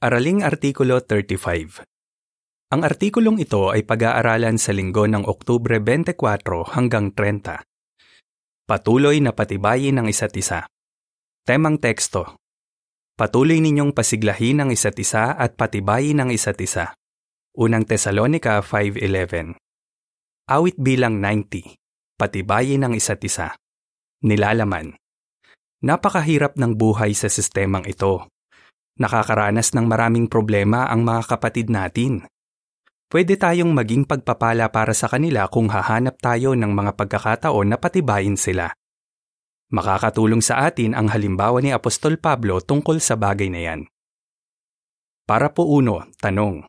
Araling Artikulo 35 Ang artikulong ito ay pag-aaralan sa linggo ng Oktubre 24 hanggang 30. Patuloy na patibayin ang isa't isa. Temang teksto Patuloy ninyong pasiglahin ang isa't isa at patibayin ang isa't isa. Unang Tesalonika 5.11 Awit bilang 90 Patibayin ang isa't isa. Nilalaman Napakahirap ng buhay sa sistemang ito Nakakaranas ng maraming problema ang mga kapatid natin. Pwede tayong maging pagpapala para sa kanila kung hahanap tayo ng mga pagkakataon na patibayin sila. Makakatulong sa atin ang halimbawa ni Apostol Pablo tungkol sa bagay na yan. Para po uno, tanong.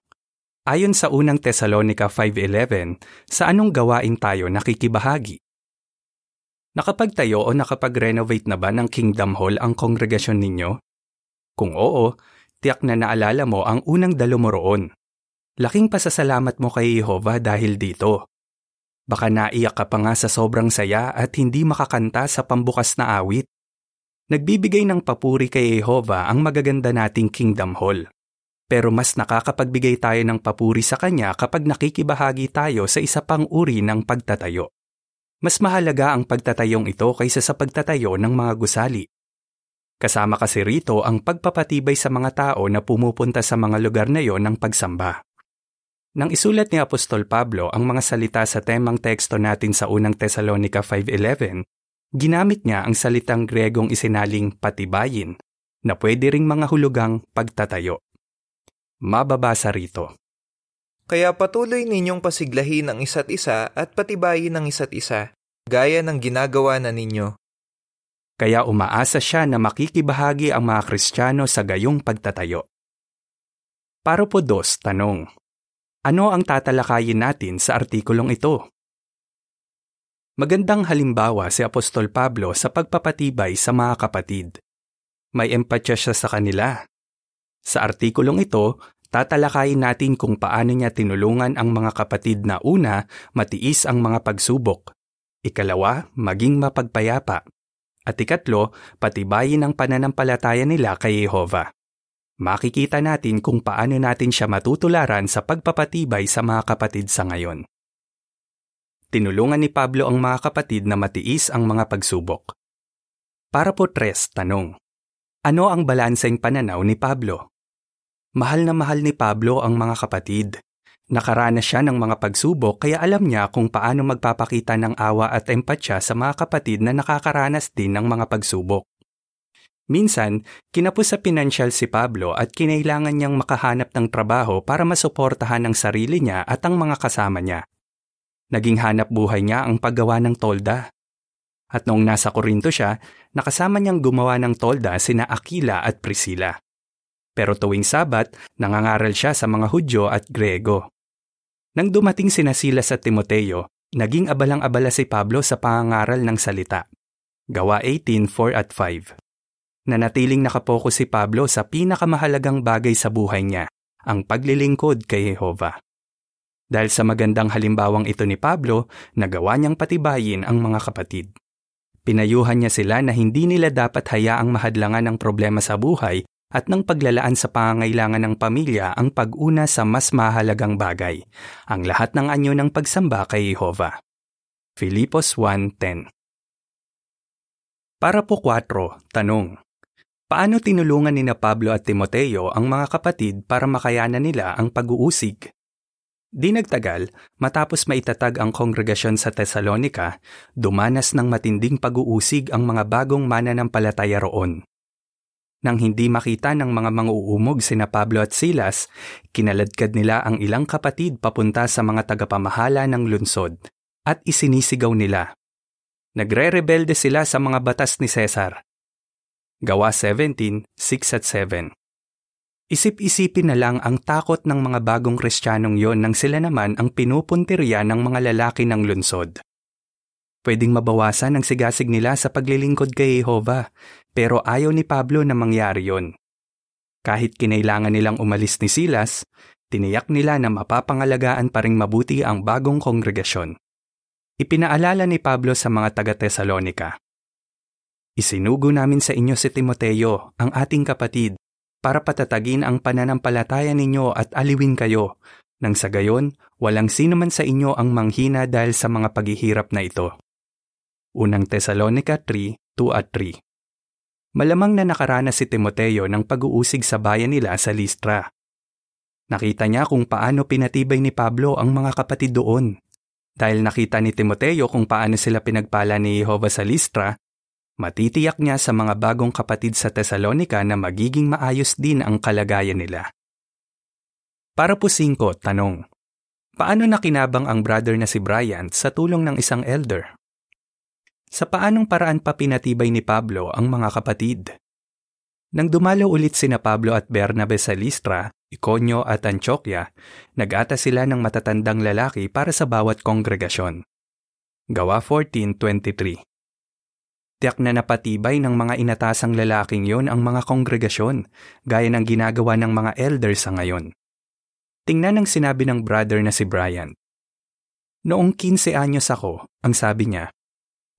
Ayon sa unang Tesalonica 5.11, sa anong gawain tayo nakikibahagi? Nakapagtayo o nakapag-renovate na ba ng Kingdom Hall ang kongregasyon ninyo? Kung oo, tiyak na naalala mo ang unang dalo mo roon. Laking pasasalamat mo kay Jehovah dahil dito. Baka naiyak ka pa nga sa sobrang saya at hindi makakanta sa pambukas na awit. Nagbibigay ng papuri kay Jehovah ang magaganda nating Kingdom Hall. Pero mas nakakapagbigay tayo ng papuri sa Kanya kapag nakikibahagi tayo sa isa pang uri ng pagtatayo. Mas mahalaga ang pagtatayong ito kaysa sa pagtatayo ng mga gusali. Kasama kasi rito ang pagpapatibay sa mga tao na pumupunta sa mga lugar na yon ng pagsamba. Nang isulat ni Apostol Pablo ang mga salita sa temang teksto natin sa unang Tesalonica 5.11, ginamit niya ang salitang Gregong isinaling patibayin na pwede ring mga hulugang pagtatayo. Mababasa rito. Kaya patuloy ninyong pasiglahin ang isa't isa at patibayin ang isa't isa, gaya ng ginagawa na ninyo kaya umaasa siya na makikibahagi ang mga Kristiyano sa gayong pagtatayo. Para po dos, tanong. Ano ang tatalakayin natin sa artikulong ito? Magandang halimbawa si Apostol Pablo sa pagpapatibay sa mga kapatid. May empatya siya sa kanila. Sa artikulong ito, tatalakayin natin kung paano niya tinulungan ang mga kapatid na una, matiis ang mga pagsubok. Ikalawa, maging mapagpayapa. At ikatlo, patibayin ang pananampalataya nila kay Jehovah. Makikita natin kung paano natin siya matutularan sa pagpapatibay sa mga kapatid sa ngayon. Tinulungan ni Pablo ang mga kapatid na matiis ang mga pagsubok. Para po tres, tanong. Ano ang balanseng pananaw ni Pablo? Mahal na mahal ni Pablo ang mga kapatid. Nakaranas siya ng mga pagsubok kaya alam niya kung paano magpapakita ng awa at empatya sa mga kapatid na nakakaranas din ng mga pagsubok. Minsan, kinapos sa pinansyal si Pablo at kinailangan niyang makahanap ng trabaho para masuportahan ang sarili niya at ang mga kasama niya. Naging hanap buhay niya ang paggawa ng tolda. At noong nasa Korinto siya, nakasama niyang gumawa ng tolda sina Aquila at Priscilla. Pero tuwing Sabat, nangangaral siya sa mga Hudyo at Grego. Nang dumating sina Silas at Timoteo, naging abalang-abala si Pablo sa pangangaral ng salita. Gawa 18:4 at 5. Nanatiling nakapokus si Pablo sa pinakamahalagang bagay sa buhay niya, ang paglilingkod kay Jehova. Dahil sa magandang halimbawang ito ni Pablo, nagawa niyang patibayin ang mga kapatid. Pinayuhan niya sila na hindi nila dapat hayaang mahadlangan ng problema sa buhay at ng paglalaan sa pangangailangan ng pamilya ang pag-una sa mas mahalagang bagay, ang lahat ng anyo ng pagsamba kay Jehova. Filipos 1.10 Para po 4, tanong. Paano tinulungan ni na Pablo at Timoteo ang mga kapatid para makayanan nila ang pag-uusig? Di nagtagal, matapos maitatag ang kongregasyon sa Tesalonika, dumanas ng matinding pag-uusig ang mga bagong mananampalataya roon. Nang hindi makita ng mga manguumog sina Pablo at Silas, kinaladkad nila ang ilang kapatid papunta sa mga tagapamahala ng lunsod at isinisigaw nila. Nagre-rebelde sila sa mga batas ni Cesar. Gawa 17, 6 at 7 Isip-isipin na lang ang takot ng mga bagong kristyanong yon nang sila naman ang pinupuntirya ng mga lalaki ng lunsod. Pwedeng mabawasan ang sigasig nila sa paglilingkod kay Jehovah, pero ayaw ni Pablo na mangyari yon. Kahit kinailangan nilang umalis ni Silas, tiniyak nila na mapapangalagaan pa ring mabuti ang bagong kongregasyon. Ipinaalala ni Pablo sa mga taga-Tesalonika. Isinugo namin sa inyo si Timoteo, ang ating kapatid, para patatagin ang pananampalataya ninyo at aliwin kayo, nang sa gayon, walang sino man sa inyo ang manghina dahil sa mga paghihirap na ito. Unang Tesalonica 3, 2 at 3 Malamang na nakaranas si Timoteo ng pag-uusig sa bayan nila sa Listra. Nakita niya kung paano pinatibay ni Pablo ang mga kapatid doon. Dahil nakita ni Timoteo kung paano sila pinagpala ni Jehovah sa Listra, matitiyak niya sa mga bagong kapatid sa Tesalonika na magiging maayos din ang kalagayan nila. Para po 5, tanong. Paano nakinabang ang brother na si Bryant sa tulong ng isang elder? Sa paanong paraan pa pinatibay ni Pablo ang mga kapatid? Nang dumalo ulit sina Pablo at Bernabe sa Listra, Iconio at Antioquia, nag-ata sila ng matatandang lalaki para sa bawat kongregasyon. Gawa 14.23 Tiyak na napatibay ng mga inatasang lalaking yon ang mga kongregasyon, gaya ng ginagawa ng mga elders sa ngayon. Tingnan ang sinabi ng brother na si Brian. Noong 15 anyos ako, ang sabi niya,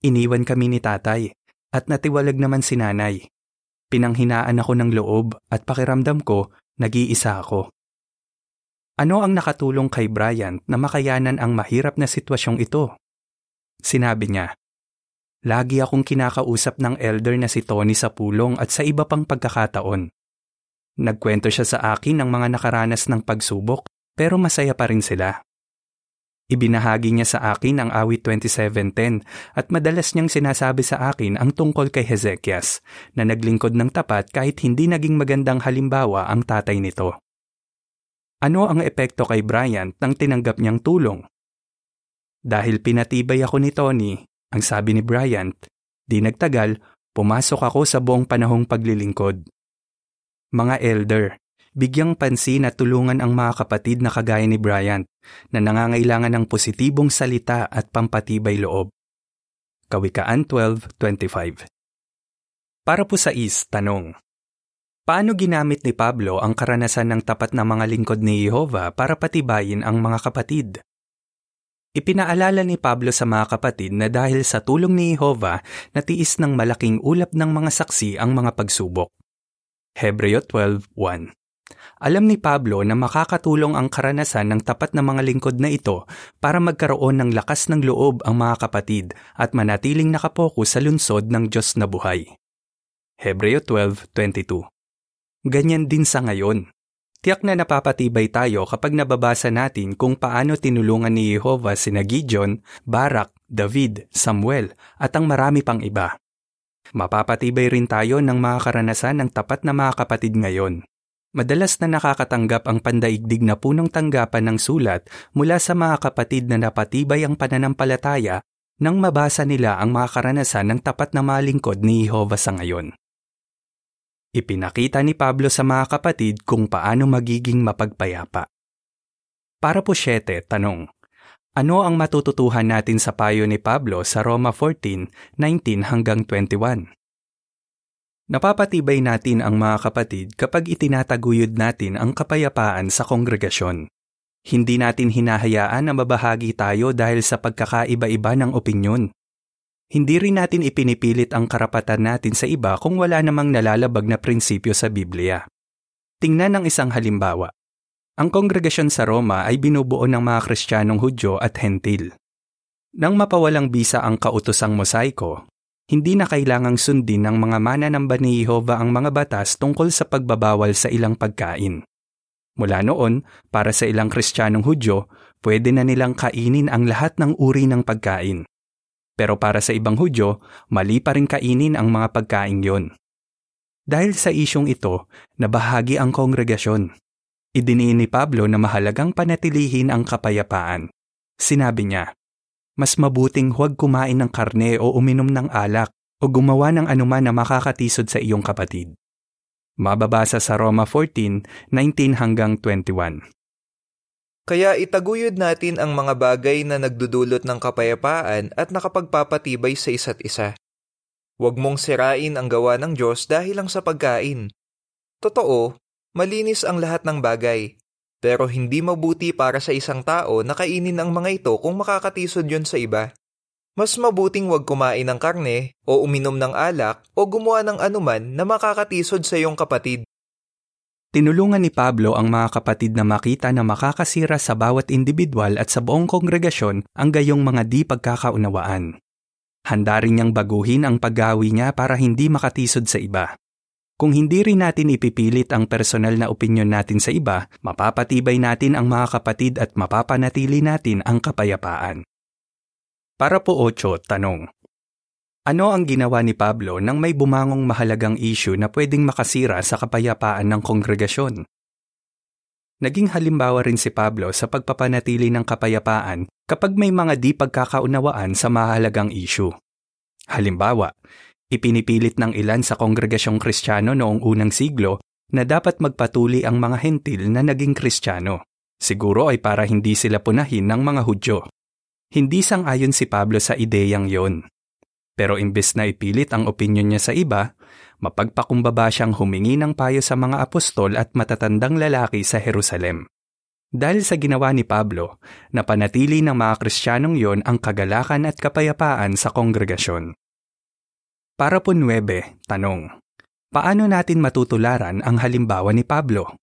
iniwan kami ni tatay at natiwalag naman si nanay. Pinanghinaan ako ng loob at pakiramdam ko, nag-iisa ako. Ano ang nakatulong kay Brian na makayanan ang mahirap na sitwasyong ito? Sinabi niya, Lagi akong kinakausap ng elder na si Tony sa pulong at sa iba pang pagkakataon. Nagkwento siya sa akin ng mga nakaranas ng pagsubok pero masaya pa rin sila. Ibinahagi niya sa akin ang awit 2710 at madalas niyang sinasabi sa akin ang tungkol kay Hezekias na naglingkod ng tapat kahit hindi naging magandang halimbawa ang tatay nito. Ano ang epekto kay Bryant nang tinanggap niyang tulong? Dahil pinatibay ako ni Tony, ang sabi ni Bryant, di nagtagal, pumasok ako sa buong panahong paglilingkod. Mga elder, bigyang pansin at tulungan ang mga kapatid na kagaya ni Bryant na nangangailangan ng positibong salita at pampatibay loob. Kawikaan 12.25 Para po sa is, tanong. Paano ginamit ni Pablo ang karanasan ng tapat na mga lingkod ni Jehova para patibayin ang mga kapatid? Ipinaalala ni Pablo sa mga kapatid na dahil sa tulong ni Jehovah, natiis ng malaking ulap ng mga saksi ang mga pagsubok. Hebreo 12.1 Alam ni Pablo na makakatulong ang karanasan ng tapat na mga lingkod na ito para magkaroon ng lakas ng loob ang mga kapatid at manatiling nakapokus sa lunsod ng Diyos na buhay. Hebreo 12.22 Ganyan din sa ngayon. Tiyak na napapatibay tayo kapag nababasa natin kung paano tinulungan ni Jehovah sina Gideon, Barak, David, Samuel at ang marami pang iba. Mapapatibay rin tayo ng mga karanasan ng tapat na mga kapatid ngayon. Madalas na nakakatanggap ang pandaigdig na punong tanggapan ng sulat mula sa mga kapatid na napatibay ang pananampalataya nang mabasa nila ang mga karanasan ng tapat na malingkod ni Jehovah sa ngayon. Ipinakita ni Pablo sa mga kapatid kung paano magiging mapagpayapa. Para po 7, tanong. Ano ang matututuhan natin sa payo ni Pablo sa Roma 14, 19 hanggang 21? Napapatibay natin ang mga kapatid kapag itinataguyod natin ang kapayapaan sa kongregasyon. Hindi natin hinahayaan na mabahagi tayo dahil sa pagkakaiba-iba ng opinyon. Hindi rin natin ipinipilit ang karapatan natin sa iba kung wala namang nalalabag na prinsipyo sa Biblia. Tingnan ang isang halimbawa. Ang kongregasyon sa Roma ay binubuo ng mga Kristiyanong Hudyo at Hentil. Nang mapawalang bisa ang kautosang mosaiko, hindi na kailangang sundin ng mga mananamba ni Jehova ang mga batas tungkol sa pagbabawal sa ilang pagkain. Mula noon, para sa ilang Kristiyanong Hudyo, pwede na nilang kainin ang lahat ng uri ng pagkain. Pero para sa ibang Hudyo, mali pa rin kainin ang mga pagkain yon. Dahil sa isyong ito, nabahagi ang kongregasyon. Idiniin ni Pablo na mahalagang panatilihin ang kapayapaan. Sinabi niya, mas mabuting huwag kumain ng karne o uminom ng alak o gumawa ng anuman na makakatisod sa iyong kapatid. Mababasa sa Roma 14, 19 hanggang 21. Kaya itaguyod natin ang mga bagay na nagdudulot ng kapayapaan at nakapagpapatibay sa isa't isa. Huwag mong sirain ang gawa ng Diyos dahil lang sa pagkain. Totoo, malinis ang lahat ng bagay, pero hindi mabuti para sa isang tao na kainin ang mga ito kung makakatisod yon sa iba. Mas mabuting huwag kumain ng karne o uminom ng alak o gumawa ng anuman na makakatisod sa iyong kapatid. Tinulungan ni Pablo ang mga kapatid na makita na makakasira sa bawat individual at sa buong kongregasyon ang gayong mga di pagkakaunawaan. Handa rin niyang baguhin ang paggawi niya para hindi makatisod sa iba. Kung hindi rin natin ipipilit ang personal na opinyon natin sa iba, mapapatibay natin ang mga kapatid at mapapanatili natin ang kapayapaan. Para po 8, tanong. Ano ang ginawa ni Pablo nang may bumangong mahalagang issue na pwedeng makasira sa kapayapaan ng kongregasyon? Naging halimbawa rin si Pablo sa pagpapanatili ng kapayapaan kapag may mga di pagkakaunawaan sa mahalagang issue. Halimbawa, ipinipilit ng ilan sa kongregasyong kristyano noong unang siglo na dapat magpatuli ang mga hentil na naging kristyano. Siguro ay para hindi sila punahin ng mga Hudyo. Hindi sang-ayon si Pablo sa ideyang yon. Pero imbes na ipilit ang opinyon niya sa iba, mapagpakumbaba siyang humingi ng payo sa mga apostol at matatandang lalaki sa Jerusalem. Dahil sa ginawa ni Pablo, napanatili ng mga Kristiyanong yon ang kagalakan at kapayapaan sa kongregasyon. Para po 9, tanong. Paano natin matutularan ang halimbawa ni Pablo?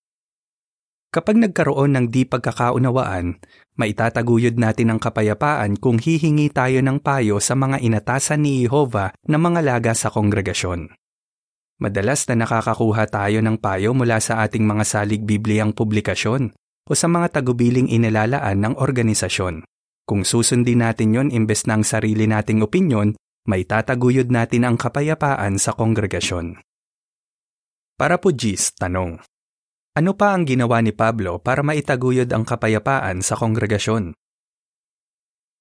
Kapag nagkaroon ng di pagkakaunawaan, maitataguyod natin ang kapayapaan kung hihingi tayo ng payo sa mga inatasan ni Jehova na mga laga sa kongregasyon. Madalas na nakakakuha tayo ng payo mula sa ating mga salig Bibliyang publikasyon o sa mga tagubiling inilalaan ng organisasyon. Kung susundin natin yon imbes ng sarili nating opinyon, may tataguyod natin ang kapayapaan sa kongregasyon. Para po Gis, tanong. Ano pa ang ginawa ni Pablo para maitaguyod ang kapayapaan sa kongregasyon?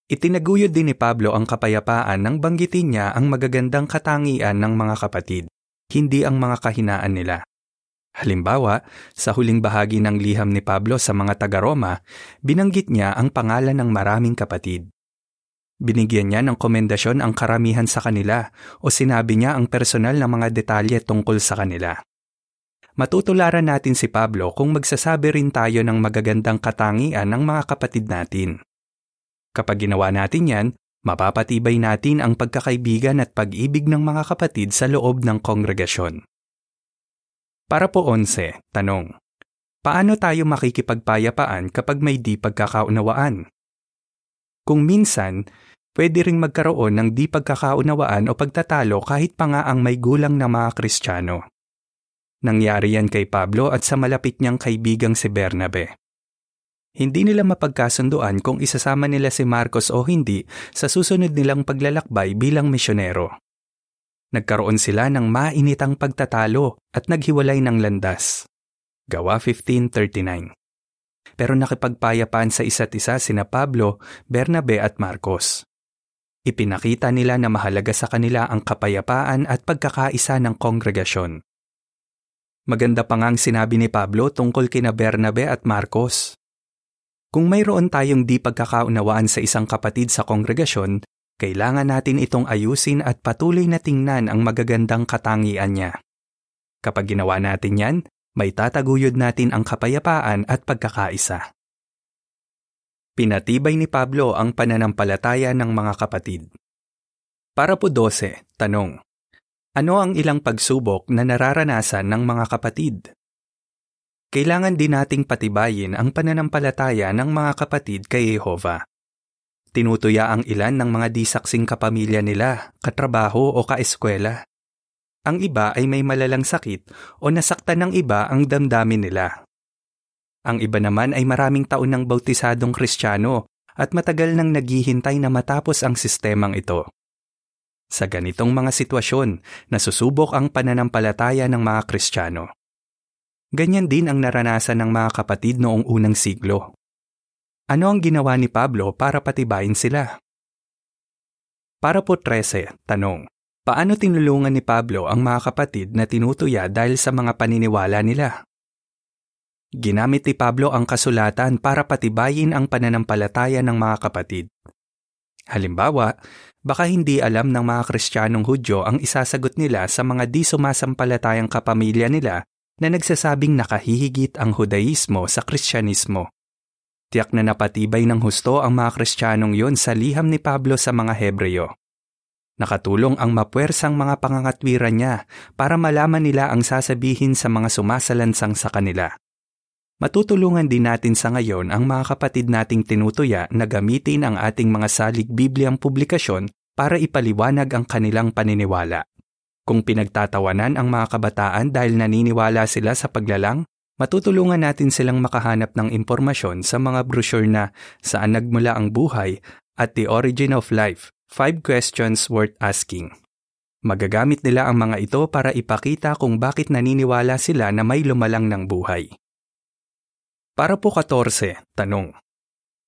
Itinaguyod din ni Pablo ang kapayapaan nang banggitin niya ang magagandang katangian ng mga kapatid, hindi ang mga kahinaan nila. Halimbawa, sa huling bahagi ng liham ni Pablo sa mga taga-Roma, binanggit niya ang pangalan ng maraming kapatid. Binigyan niya ng komendasyon ang karamihan sa kanila o sinabi niya ang personal na mga detalye tungkol sa kanila matutularan natin si Pablo kung magsasabi rin tayo ng magagandang katangian ng mga kapatid natin. Kapag ginawa natin yan, mapapatibay natin ang pagkakaibigan at pag-ibig ng mga kapatid sa loob ng kongregasyon. Para po 11, tanong. Paano tayo makikipagpayapaan kapag may di pagkakaunawaan? Kung minsan, pwede ring magkaroon ng di pagkakaunawaan o pagtatalo kahit pa nga ang may gulang na mga Kristiyano. Nangyari yan kay Pablo at sa malapit niyang kaibigang si Bernabe. Hindi nila mapagkasunduan kung isasama nila si Marcos o hindi sa susunod nilang paglalakbay bilang misyonero. Nagkaroon sila ng mainitang pagtatalo at naghiwalay ng landas. Gawa 1539. Pero nakipagpayapaan sa isa't isa sina Pablo, Bernabe at Marcos. Ipinakita nila na mahalaga sa kanila ang kapayapaan at pagkakaisa ng kongregasyon. Maganda pa ngang sinabi ni Pablo tungkol kina Bernabe at Marcos. Kung mayroon tayong di pagkakaunawaan sa isang kapatid sa kongregasyon, kailangan natin itong ayusin at patuloy na tingnan ang magagandang katangian niya. Kapag ginawa natin yan, may tataguyod natin ang kapayapaan at pagkakaisa. Pinatibay ni Pablo ang pananampalataya ng mga kapatid. Para po 12, tanong. Ano ang ilang pagsubok na nararanasan ng mga kapatid? Kailangan din nating patibayin ang pananampalataya ng mga kapatid kay Jehova. Tinutuya ang ilan ng mga disaksing kapamilya nila, katrabaho o kaeskwela. Ang iba ay may malalang sakit o nasaktan ng iba ang damdamin nila. Ang iba naman ay maraming taon ng bautisadong kristyano at matagal nang naghihintay na matapos ang sistemang ito. Sa ganitong mga sitwasyon, nasusubok ang pananampalataya ng mga Kristiyano. Ganyan din ang naranasan ng mga kapatid noong unang siglo. Ano ang ginawa ni Pablo para patibayin sila? Para po 13, tanong. Paano tinulungan ni Pablo ang mga kapatid na tinutuya dahil sa mga paniniwala nila? Ginamit ni Pablo ang kasulatan para patibayin ang pananampalataya ng mga kapatid. Halimbawa, baka hindi alam ng mga Kristiyanong Hudyo ang isasagot nila sa mga di sumasampalatayang kapamilya nila na nagsasabing nakahihigit ang Hudaismo sa Kristyanismo. Tiyak na napatibay ng husto ang mga Kristiyanong yon sa liham ni Pablo sa mga Hebreo. Nakatulong ang mapuwersang mga pangangatwiran niya para malaman nila ang sasabihin sa mga sumasalansang sa kanila. Matutulungan din natin sa ngayon ang mga kapatid nating tinutuya na gamitin ang ating mga salig Bibliang publikasyon para ipaliwanag ang kanilang paniniwala. Kung pinagtatawanan ang mga kabataan dahil naniniwala sila sa paglalang, matutulungan natin silang makahanap ng impormasyon sa mga brochure na Saan Nagmula ang Buhay at The Origin of Life 5 questions worth asking. Magagamit nila ang mga ito para ipakita kung bakit naniniwala sila na may lumalang ng buhay. Para po 14, tanong.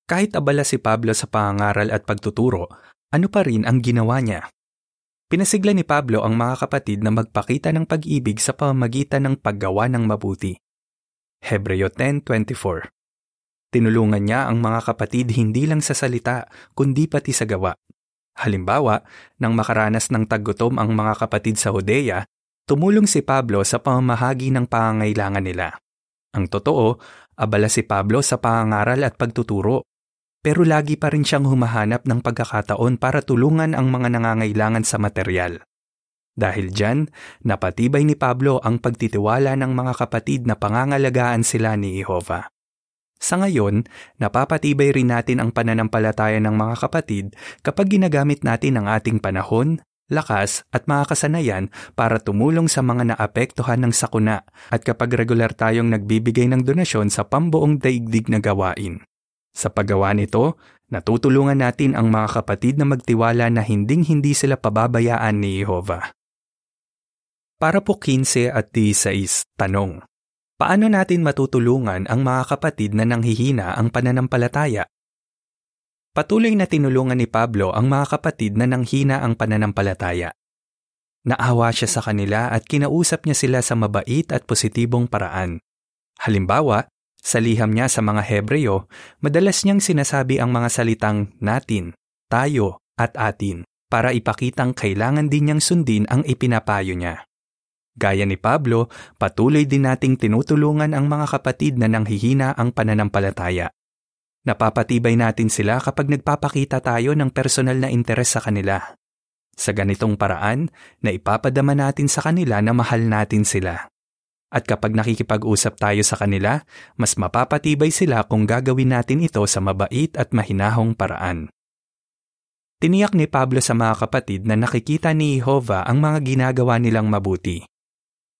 Kahit abala si Pablo sa pangangaral at pagtuturo, ano pa rin ang ginawa niya? Pinasigla ni Pablo ang mga kapatid na magpakita ng pag-ibig sa pamamagitan ng paggawa ng mabuti. Hebreo 10.24 Tinulungan niya ang mga kapatid hindi lang sa salita, kundi pati sa gawa. Halimbawa, nang makaranas ng taggutom ang mga kapatid sa Hodea, tumulong si Pablo sa pamamahagi ng pangangailangan nila. Ang totoo, abala si Pablo sa pangangaral at pagtuturo. Pero lagi pa rin siyang humahanap ng pagkakataon para tulungan ang mga nangangailangan sa material. Dahil dyan, napatibay ni Pablo ang pagtitiwala ng mga kapatid na pangangalagaan sila ni Jehova. Sa ngayon, napapatibay rin natin ang pananampalataya ng mga kapatid kapag ginagamit natin ang ating panahon, lakas at mga kasanayan para tumulong sa mga naapektuhan ng sakuna at kapag regular tayong nagbibigay ng donasyon sa pambuong daigdig na gawain. Sa paggawa nito, natutulungan natin ang mga kapatid na magtiwala na hinding-hindi sila pababayaan ni Jehova. Para po 15 at 16, tanong. Paano natin matutulungan ang mga kapatid na nanghihina ang pananampalataya? Patuloy na tinulungan ni Pablo ang mga kapatid na nanghina ang pananampalataya. Naawa siya sa kanila at kinausap niya sila sa mabait at positibong paraan. Halimbawa, sa liham niya sa mga Hebreo, madalas niyang sinasabi ang mga salitang natin, tayo, at atin para ipakitang kailangan din niyang sundin ang ipinapayo niya. Gaya ni Pablo, patuloy din nating tinutulungan ang mga kapatid na nanghihina ang pananampalataya. Napapatibay natin sila kapag nagpapakita tayo ng personal na interes sa kanila. Sa ganitong paraan, na ipapadama natin sa kanila na mahal natin sila. At kapag nakikipag-usap tayo sa kanila, mas mapapatibay sila kung gagawin natin ito sa mabait at mahinahong paraan. Tiniyak ni Pablo sa mga kapatid na nakikita ni Jehovah ang mga ginagawa nilang mabuti.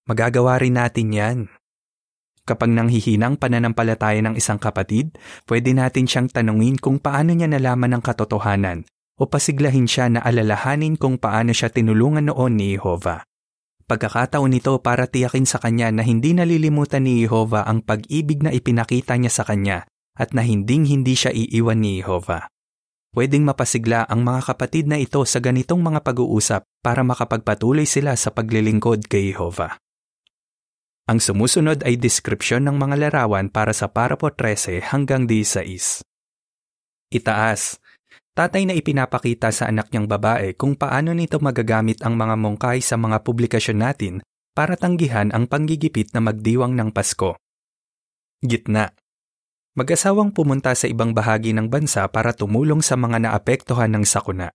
Magagawa rin natin yan. Kapag nanghihinang pananampalataya ng isang kapatid, pwede natin siyang tanungin kung paano niya nalaman ang katotohanan o pasiglahin siya na alalahanin kung paano siya tinulungan noon ni Jehovah. Pagkakataon nito para tiyakin sa kanya na hindi nalilimutan ni Jehovah ang pag-ibig na ipinakita niya sa kanya at na hinding hindi siya iiwan ni Jehovah. Pwedeng mapasigla ang mga kapatid na ito sa ganitong mga pag-uusap para makapagpatuloy sila sa paglilingkod kay Jehovah. Ang sumusunod ay deskripsyon ng mga larawan para sa parapo 13 hanggang 16. Itaas, tatay na ipinapakita sa anak niyang babae kung paano nito magagamit ang mga mungkay sa mga publikasyon natin para tanggihan ang panggigipit na magdiwang ng Pasko. Gitna, mag-asawang pumunta sa ibang bahagi ng bansa para tumulong sa mga naapektuhan ng sakuna.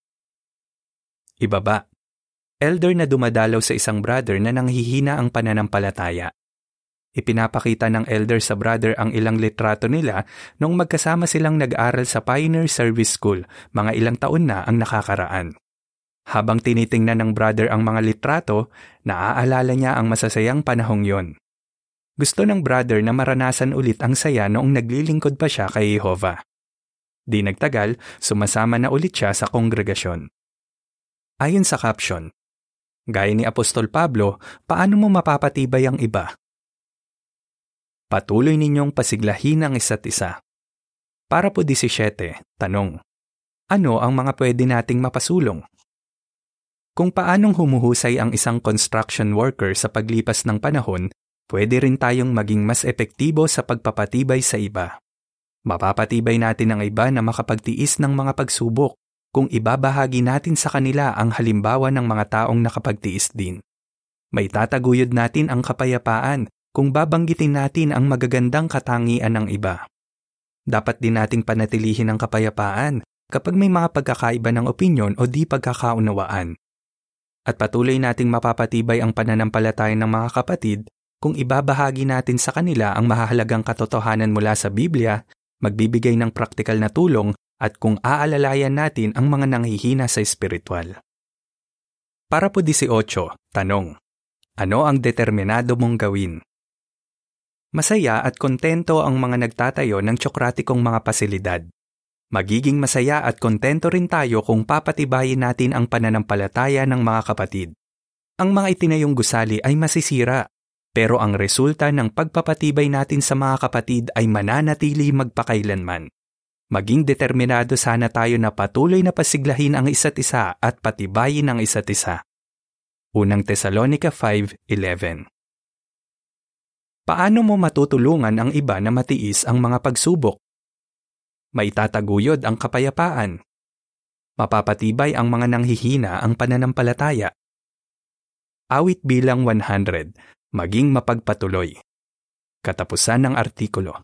Ibaba, elder na dumadalaw sa isang brother na nanghihina ang pananampalataya. Ipinapakita ng elder sa brother ang ilang litrato nila nung magkasama silang nag-aral sa Pioneer Service School, mga ilang taon na ang nakakaraan. Habang tinitingnan ng brother ang mga litrato, naaalala niya ang masasayang panahong yon. Gusto ng brother na maranasan ulit ang saya noong naglilingkod pa siya kay Jehovah. Di nagtagal, sumasama na ulit siya sa kongregasyon. Ayon sa caption, Gaya ni Apostol Pablo, paano mo mapapatibay ang iba? Patuloy ninyong pasiglahin ang isa't isa. Para po 17, tanong. Ano ang mga pwede nating mapasulong? Kung paanong humuhusay ang isang construction worker sa paglipas ng panahon, pwede rin tayong maging mas epektibo sa pagpapatibay sa iba. Mapapatibay natin ang iba na makapagtiis ng mga pagsubok kung ibabahagi natin sa kanila ang halimbawa ng mga taong nakapagtiis din. May tataguyod natin ang kapayapaan kung babanggitin natin ang magagandang katangian ng iba. Dapat din nating panatilihin ang kapayapaan kapag may mga pagkakaiba ng opinyon o di pagkakaunawaan At patuloy nating mapapatibay ang pananampalataya ng mga kapatid kung ibabahagi natin sa kanila ang mahahalagang katotohanan mula sa Biblia, magbibigay ng praktikal na tulong at kung aalalayan natin ang mga nanghihina sa espiritual. Para po 18, tanong. Ano ang determinado mong gawin? Masaya at kontento ang mga nagtatayo ng tsokratikong mga pasilidad. Magiging masaya at kontento rin tayo kung papatibayin natin ang pananampalataya ng mga kapatid. Ang mga itinayong gusali ay masisira, pero ang resulta ng pagpapatibay natin sa mga kapatid ay mananatili magpakailanman. Maging determinado sana tayo na patuloy na pasiglahin ang isa't isa at patibayin ang isa't isa. Unang Tesalonica 5.11 Paano mo matutulungan ang iba na matiis ang mga pagsubok? Maitataguyod ang kapayapaan. Mapapatibay ang mga nanghihina ang pananampalataya. Awit bilang 100, maging mapagpatuloy. Katapusan ng artikulo.